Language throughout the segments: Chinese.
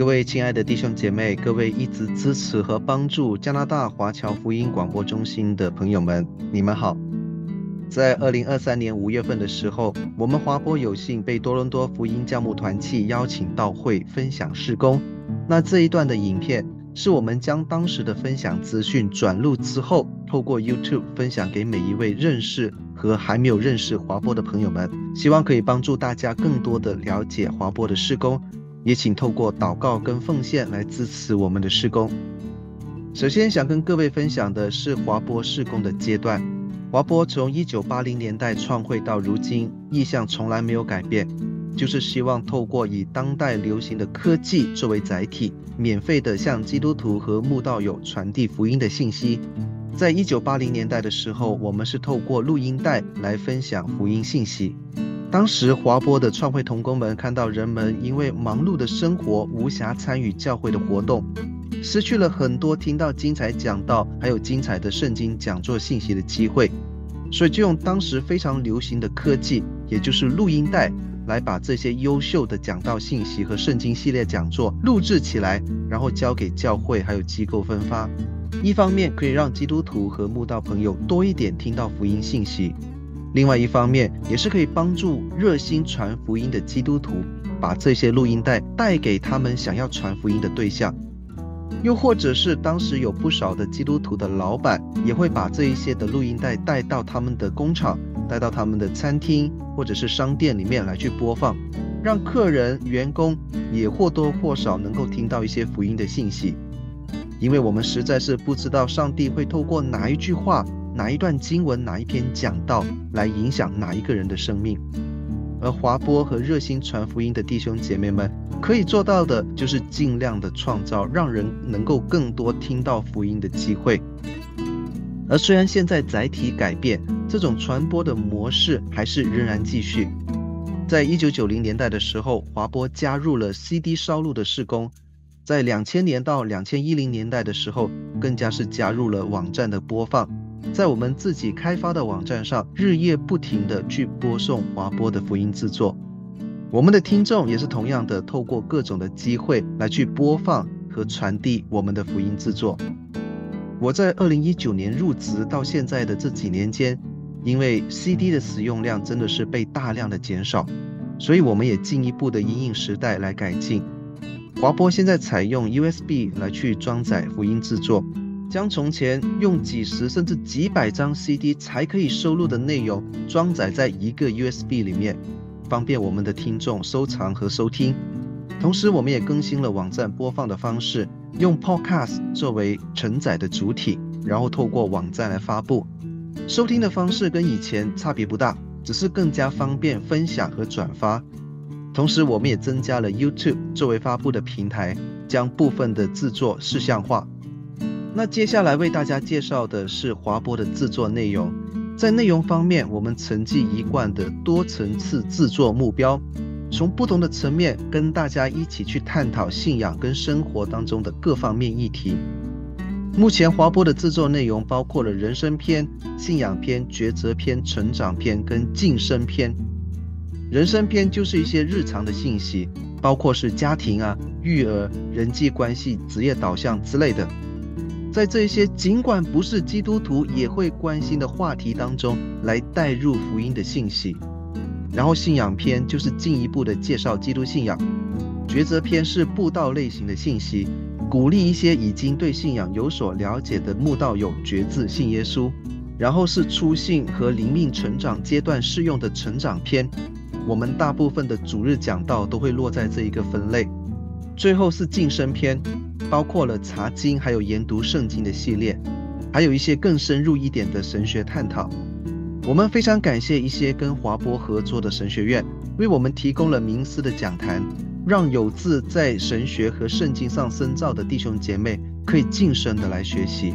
各位亲爱的弟兄姐妹，各位一直支持和帮助加拿大华侨福音广播中心的朋友们，你们好。在二零二三年五月份的时候，我们华播有幸被多伦多福音教牧团契邀请到会分享事工。那这一段的影片是我们将当时的分享资讯转录之后，透过 YouTube 分享给每一位认识和还没有认识华播的朋友们，希望可以帮助大家更多的了解华播的事工。也请透过祷告跟奉献来支持我们的事工。首先想跟各位分享的是华波事工的阶段。华波从一九八零年代创会到如今，意向从来没有改变，就是希望透过以当代流行的科技作为载体，免费的向基督徒和慕道友传递福音的信息。在一九八零年代的时候，我们是透过录音带来分享福音信息。当时华波的创会同工们看到人们因为忙碌的生活无暇参与教会的活动，失去了很多听到精彩讲道还有精彩的圣经讲座信息的机会，所以就用当时非常流行的科技，也就是录音带，来把这些优秀的讲道信息和圣经系列讲座录制起来，然后交给教会还有机构分发。一方面可以让基督徒和慕道朋友多一点听到福音信息。另外一方面，也是可以帮助热心传福音的基督徒，把这些录音带带给他们想要传福音的对象。又或者是当时有不少的基督徒的老板，也会把这一些的录音带带到他们的工厂，带到他们的餐厅或者是商店里面来去播放，让客人、员工也或多或少能够听到一些福音的信息。因为我们实在是不知道上帝会透过哪一句话。哪一段经文，哪一篇讲道来影响哪一个人的生命？而华波和热心传福音的弟兄姐妹们可以做到的，就是尽量的创造让人能够更多听到福音的机会。而虽然现在载体改变，这种传播的模式还是仍然继续。在一九九零年代的时候，华波加入了 CD 烧录的施工；在两千年到两千一零年代的时候，更加是加入了网站的播放。在我们自己开发的网站上，日夜不停地去播送华播的福音制作。我们的听众也是同样的，透过各种的机会来去播放和传递我们的福音制作。我在二零一九年入职到现在的这几年间，因为 CD 的使用量真的是被大量的减少，所以我们也进一步的因应时代来改进。华播现在采用 USB 来去装载福音制作。将从前用几十甚至几百张 CD 才可以收录的内容装载在一个 USB 里面，方便我们的听众收藏和收听。同时，我们也更新了网站播放的方式，用 Podcast 作为承载的主体，然后透过网站来发布。收听的方式跟以前差别不大，只是更加方便分享和转发。同时，我们也增加了 YouTube 作为发布的平台，将部分的制作视像化。那接下来为大家介绍的是华播的制作内容。在内容方面，我们承继一贯的多层次制作目标，从不同的层面跟大家一起去探讨信仰跟生活当中的各方面议题。目前华播的制作内容包括了人生篇、信仰篇、抉择篇、成长篇跟晋升篇。人生篇就是一些日常的信息，包括是家庭啊、育儿、人际关系、职业导向之类的。在这些尽管不是基督徒也会关心的话题当中，来带入福音的信息。然后信仰篇就是进一步的介绍基督信仰，抉择篇是布道类型的信息，鼓励一些已经对信仰有所了解的慕道友决志信耶稣。然后是初信和灵命成长阶段适用的成长篇，我们大部分的主日讲道都会落在这一个分类。最后是晋升篇。包括了查经，还有研读圣经的系列，还有一些更深入一点的神学探讨。我们非常感谢一些跟华波合作的神学院，为我们提供了名师的讲坛，让有志在神学和圣经上深造的弟兄姐妹可以晋升的来学习。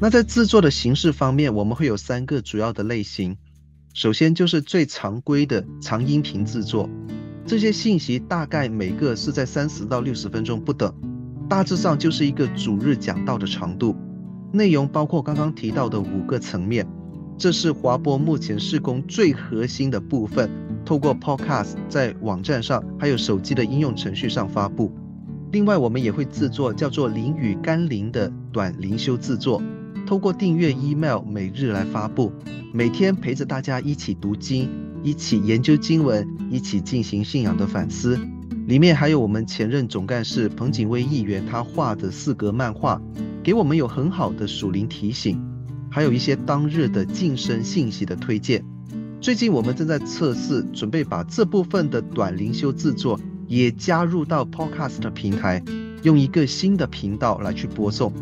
那在制作的形式方面，我们会有三个主要的类型。首先就是最常规的长音频制作，这些信息大概每个是在三十到六十分钟不等。大致上就是一个主日讲道的长度，内容包括刚刚提到的五个层面。这是华播目前事工最核心的部分，透过 Podcast 在网站上还有手机的应用程序上发布。另外，我们也会制作叫做“灵雨甘霖”的短灵修制作，透过订阅 email 每日来发布，每天陪着大家一起读经，一起研究经文，一起进行信仰的反思。里面还有我们前任总干事彭景威议员他画的四格漫画，给我们有很好的属灵提醒，还有一些当日的晋升信息的推荐。最近我们正在测试，准备把这部分的短灵修制作。也加入到 Podcast 平台，用一个新的频道来去播送，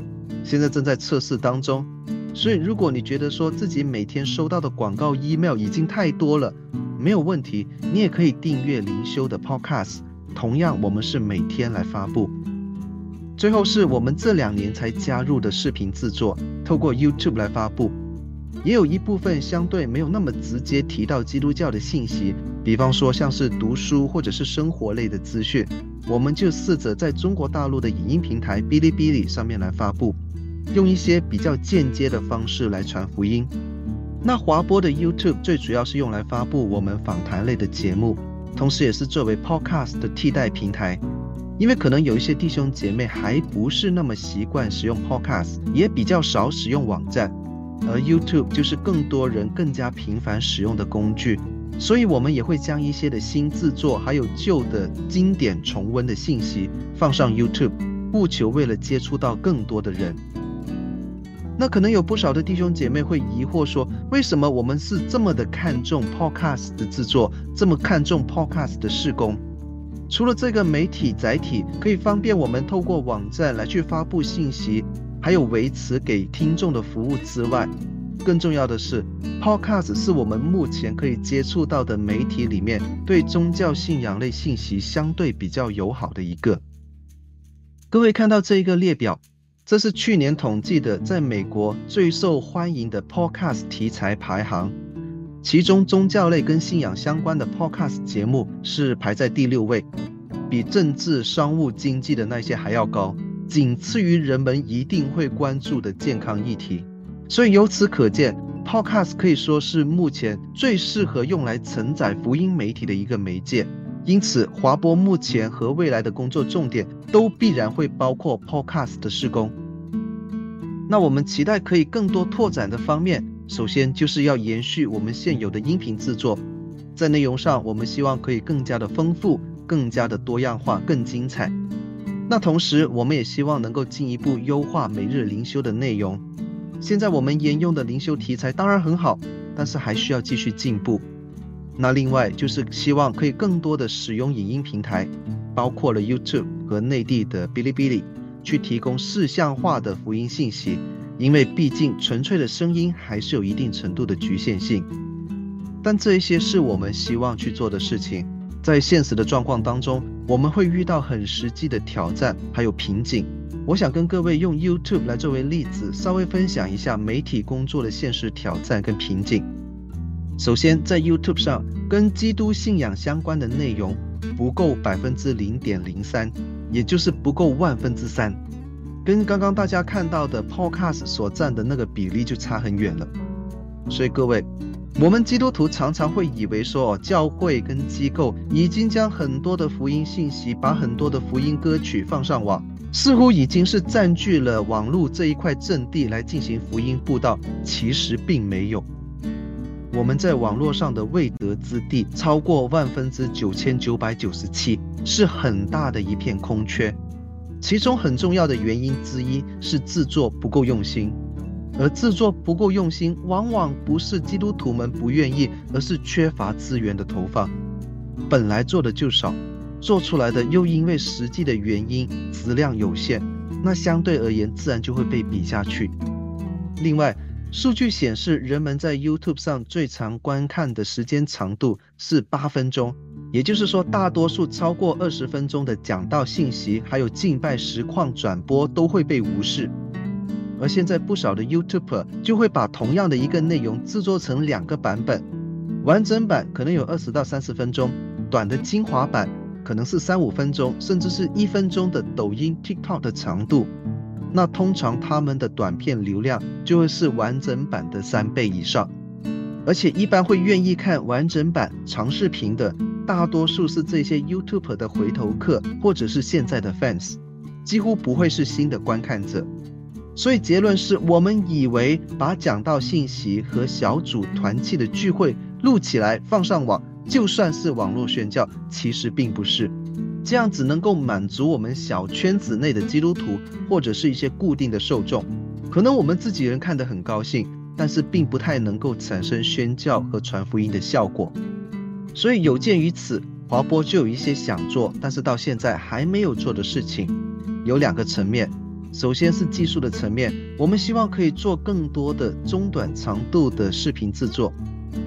现在正在测试当中。所以，如果你觉得说自己每天收到的广告 email 已经太多了，没有问题，你也可以订阅灵修的 Podcast。同样，我们是每天来发布。最后是我们这两年才加入的视频制作，透过 YouTube 来发布。也有一部分相对没有那么直接提到基督教的信息，比方说像是读书或者是生活类的资讯，我们就试着在中国大陆的影音平台哔哩哔哩上面来发布，用一些比较间接的方式来传福音。那华播的 YouTube 最主要是用来发布我们访谈类的节目，同时也是作为 Podcast 的替代平台，因为可能有一些弟兄姐妹还不是那么习惯使用 Podcast，也比较少使用网站。而 YouTube 就是更多人更加频繁使用的工具，所以我们也会将一些的新制作，还有旧的经典重温的信息放上 YouTube，务求为了接触到更多的人。那可能有不少的弟兄姐妹会疑惑说，为什么我们是这么的看重 Podcast 的制作，这么看重 Podcast 的施工？除了这个媒体载体可以方便我们透过网站来去发布信息。还有维持给听众的服务之外，更重要的是，Podcast 是我们目前可以接触到的媒体里面对宗教信仰类信息相对比较友好的一个。各位看到这一个列表，这是去年统计的在美国最受欢迎的 Podcast 题材排行，其中宗教类跟信仰相关的 Podcast 节目是排在第六位，比政治、商务、经济的那些还要高。仅次于人们一定会关注的健康议题，所以由此可见，Podcast 可以说是目前最适合用来承载福音媒体的一个媒介。因此，华波目前和未来的工作重点都必然会包括 Podcast 的施工。那我们期待可以更多拓展的方面，首先就是要延续我们现有的音频制作，在内容上，我们希望可以更加的丰富、更加的多样化、更精彩。那同时，我们也希望能够进一步优化每日灵修的内容。现在我们沿用的灵修题材当然很好，但是还需要继续进步。那另外就是希望可以更多的使用影音平台，包括了 YouTube 和内地的哔哩哔哩，去提供视像化的福音信息。因为毕竟纯粹的声音还是有一定程度的局限性。但这一些是我们希望去做的事情。在现实的状况当中，我们会遇到很实际的挑战，还有瓶颈。我想跟各位用 YouTube 来作为例子，稍微分享一下媒体工作的现实挑战跟瓶颈。首先，在 YouTube 上，跟基督信仰相关的内容不够百分之零点零三，也就是不够万分之三，跟刚刚大家看到的 Podcast 所占的那个比例就差很远了。所以各位。我们基督徒常常会以为说，哦教会跟机构已经将很多的福音信息，把很多的福音歌曲放上网，似乎已经是占据了网络这一块阵地来进行福音布道。其实并没有，我们在网络上的未得之地超过万分之九千九百九十七，是很大的一片空缺。其中很重要的原因之一是制作不够用心。而制作不够用心，往往不是基督徒们不愿意，而是缺乏资源的投放。本来做的就少，做出来的又因为实际的原因质量有限，那相对而言自然就会被比下去。另外，数据显示，人们在 YouTube 上最常观看的时间长度是八分钟，也就是说，大多数超过二十分钟的讲道信息，还有敬拜实况转播都会被无视。而现在不少的 YouTuber 就会把同样的一个内容制作成两个版本，完整版可能有二十到三十分钟，短的精华版可能是三五分钟，甚至是一分钟的抖音 TikTok 的长度。那通常他们的短片流量就会是完整版的三倍以上，而且一般会愿意看完整版长视频的，大多数是这些 YouTube 的回头客，或者是现在的 fans，几乎不会是新的观看者。所以结论是我们以为把讲道信息和小组团契的聚会录起来放上网，就算是网络宣教，其实并不是。这样只能够满足我们小圈子内的基督徒，或者是一些固定的受众。可能我们自己人看得很高兴，但是并不太能够产生宣教和传福音的效果。所以有鉴于此，华播就有一些想做，但是到现在还没有做的事情，有两个层面。首先是技术的层面，我们希望可以做更多的中短长度的视频制作。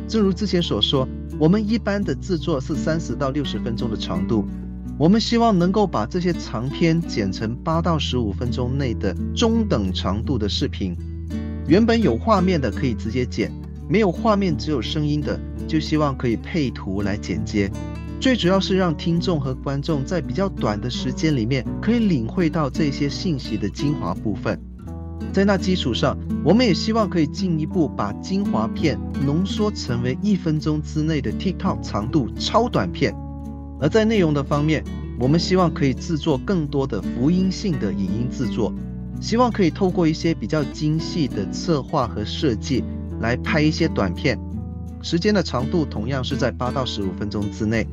正如之前所说，我们一般的制作是三十到六十分钟的长度。我们希望能够把这些长片剪成八到十五分钟内的中等长度的视频。原本有画面的可以直接剪，没有画面只有声音的，就希望可以配图来剪接。最主要是让听众和观众在比较短的时间里面可以领会到这些信息的精华部分。在那基础上，我们也希望可以进一步把精华片浓缩成为一分钟之内的 TikTok 长度超短片。而在内容的方面，我们希望可以制作更多的福音性的影音制作，希望可以透过一些比较精细的策划和设计来拍一些短片，时间的长度同样是在八到十五分钟之内，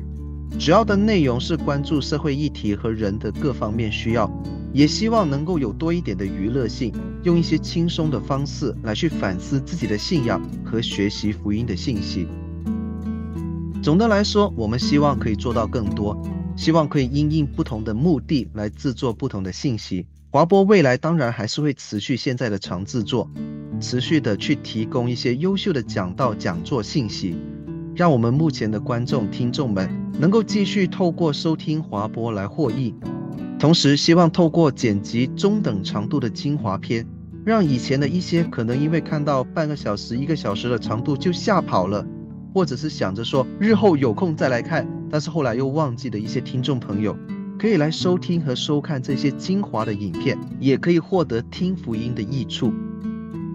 主要的内容是关注社会议题和人的各方面需要，也希望能够有多一点的娱乐性，用一些轻松的方式来去反思自己的信仰和学习福音的信息。总的来说，我们希望可以做到更多，希望可以因应不同的目的来制作不同的信息。华播未来当然还是会持续现在的长制作，持续的去提供一些优秀的讲道讲座信息，让我们目前的观众听众们能够继续透过收听华播来获益。同时，希望透过剪辑中等长度的精华片，让以前的一些可能因为看到半个小时、一个小时的长度就吓跑了。或者是想着说日后有空再来看，但是后来又忘记的一些听众朋友，可以来收听和收看这些精华的影片，也可以获得听福音的益处。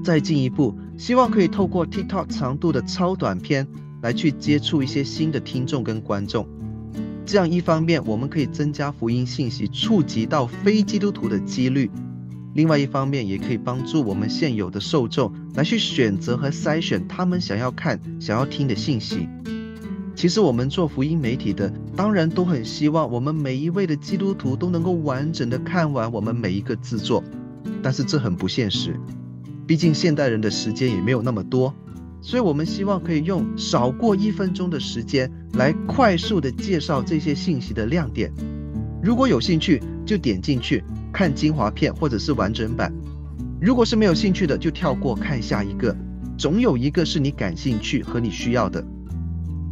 再进一步，希望可以透过 TikTok 长度的超短片来去接触一些新的听众跟观众。这样一方面，我们可以增加福音信息触及到非基督徒的几率。另外一方面，也可以帮助我们现有的受众来去选择和筛选他们想要看、想要听的信息。其实，我们做福音媒体的，当然都很希望我们每一位的基督徒都能够完整的看完我们每一个制作，但是这很不现实。毕竟现代人的时间也没有那么多，所以我们希望可以用少过一分钟的时间来快速的介绍这些信息的亮点。如果有兴趣，就点进去。看精华片或者是完整版，如果是没有兴趣的，就跳过看下一个，总有一个是你感兴趣和你需要的。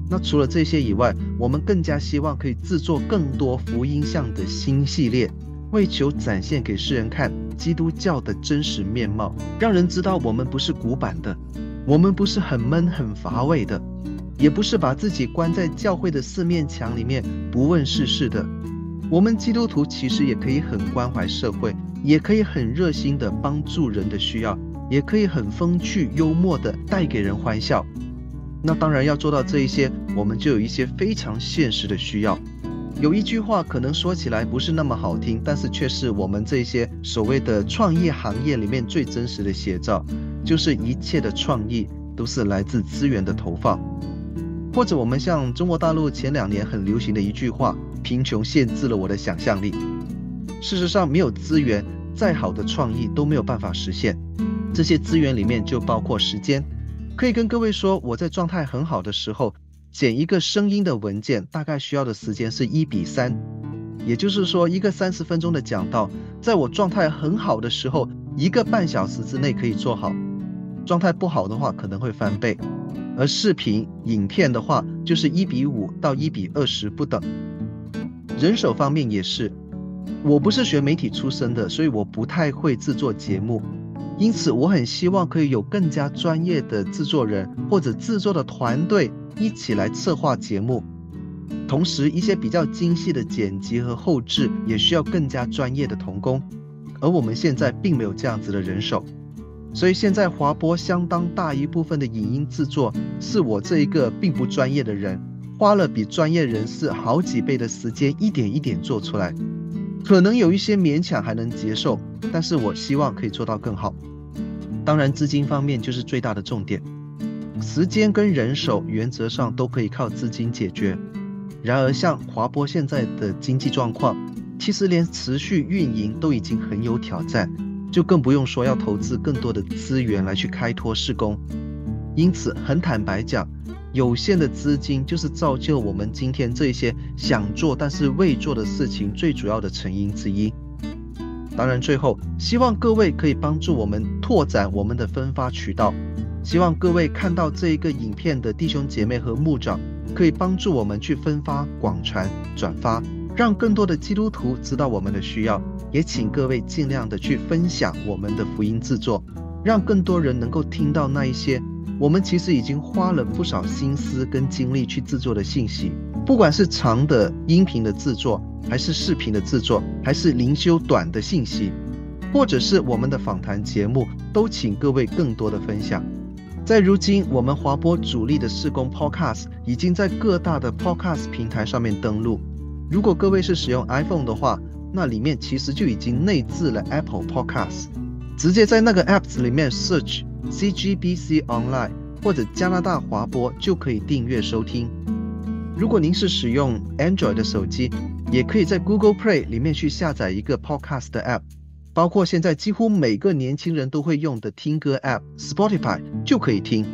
那除了这些以外，我们更加希望可以制作更多福音像的新系列，为求展现给世人看基督教的真实面貌，让人知道我们不是古板的，我们不是很闷很乏味的，也不是把自己关在教会的四面墙里面不问世事的。我们基督徒其实也可以很关怀社会，也可以很热心的帮助人的需要，也可以很风趣幽默的带给人欢笑。那当然要做到这一些，我们就有一些非常现实的需要。有一句话可能说起来不是那么好听，但是却是我们这些所谓的创业行业里面最真实的写照，就是一切的创意都是来自资源的投放。或者我们像中国大陆前两年很流行的一句话。贫穷限制了我的想象力。事实上，没有资源，再好的创意都没有办法实现。这些资源里面就包括时间。可以跟各位说，我在状态很好的时候，剪一个声音的文件，大概需要的时间是一比三。也就是说，一个三十分钟的讲道，在我状态很好的时候，一个半小时之内可以做好。状态不好的话，可能会翻倍。而视频影片的话，就是一比五到一比二十不等。人手方面也是，我不是学媒体出身的，所以我不太会制作节目，因此我很希望可以有更加专业的制作人或者制作的团队一起来策划节目，同时一些比较精细的剪辑和后制也需要更加专业的童工，而我们现在并没有这样子的人手，所以现在华播相当大一部分的影音制作是我这一个并不专业的人。花了比专业人士好几倍的时间，一点一点做出来。可能有一些勉强还能接受，但是我希望可以做到更好。当然，资金方面就是最大的重点。时间跟人手原则上都可以靠资金解决。然而，像华波现在的经济状况，其实连持续运营都已经很有挑战，就更不用说要投资更多的资源来去开拓施工。因此，很坦白讲，有限的资金就是造就我们今天这些想做但是未做的事情最主要的成因之一。当然，最后希望各位可以帮助我们拓展我们的分发渠道。希望各位看到这一个影片的弟兄姐妹和牧长，可以帮助我们去分发、广传、转发，让更多的基督徒知道我们的需要。也请各位尽量的去分享我们的福音制作，让更多人能够听到那一些我们其实已经花了不少心思跟精力去制作的信息。不管是长的音频的制作，还是视频的制作，还是灵修短的信息，或者是我们的访谈节目，都请各位更多的分享。在如今，我们华播主力的事工 Podcast 已经在各大的 Podcast 平台上面登录。如果各位是使用 iPhone 的话，那里面其实就已经内置了 Apple Podcast，直接在那个 Apps 里面 search CGBC Online 或者加拿大华播就可以订阅收听。如果您是使用 Android 的手机，也可以在 Google Play 里面去下载一个 Podcast 的 App。包括现在几乎每个年轻人都会用的听歌 App Spotify 就可以听。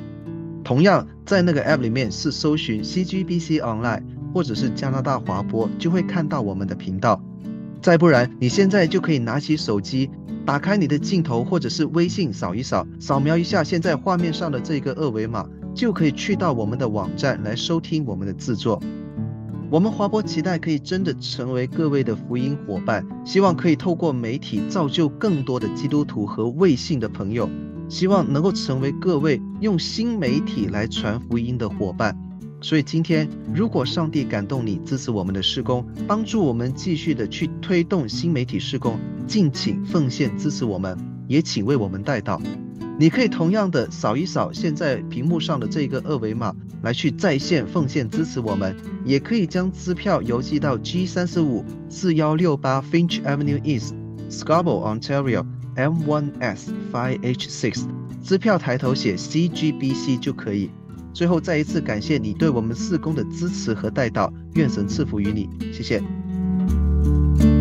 同样，在那个 App 里面是搜寻 CGBC Online 或者是加拿大华播，就会看到我们的频道。再不然，你现在就可以拿起手机，打开你的镜头或者是微信扫一扫，扫描一下现在画面上的这个二维码，就可以去到我们的网站来收听我们的制作。我们华波期待可以真的成为各位的福音伙伴，希望可以透过媒体造就更多的基督徒和未信的朋友，希望能够成为各位用新媒体来传福音的伙伴。所以今天，如果上帝感动你支持我们的施工，帮助我们继续的去推动新媒体施工，敬请奉献支持我们，也请为我们代祷。你可以同样的扫一扫现在屏幕上的这个二维码，来去在线奉献支持我们，也可以将支票邮寄到 G 三十五四幺六八 Finch Avenue East Scarborough Ontario M1S 5H6，支票抬头写 CGBC 就可以。最后再一次感谢你对我们四工的支持和带到，愿神赐福于你，谢谢。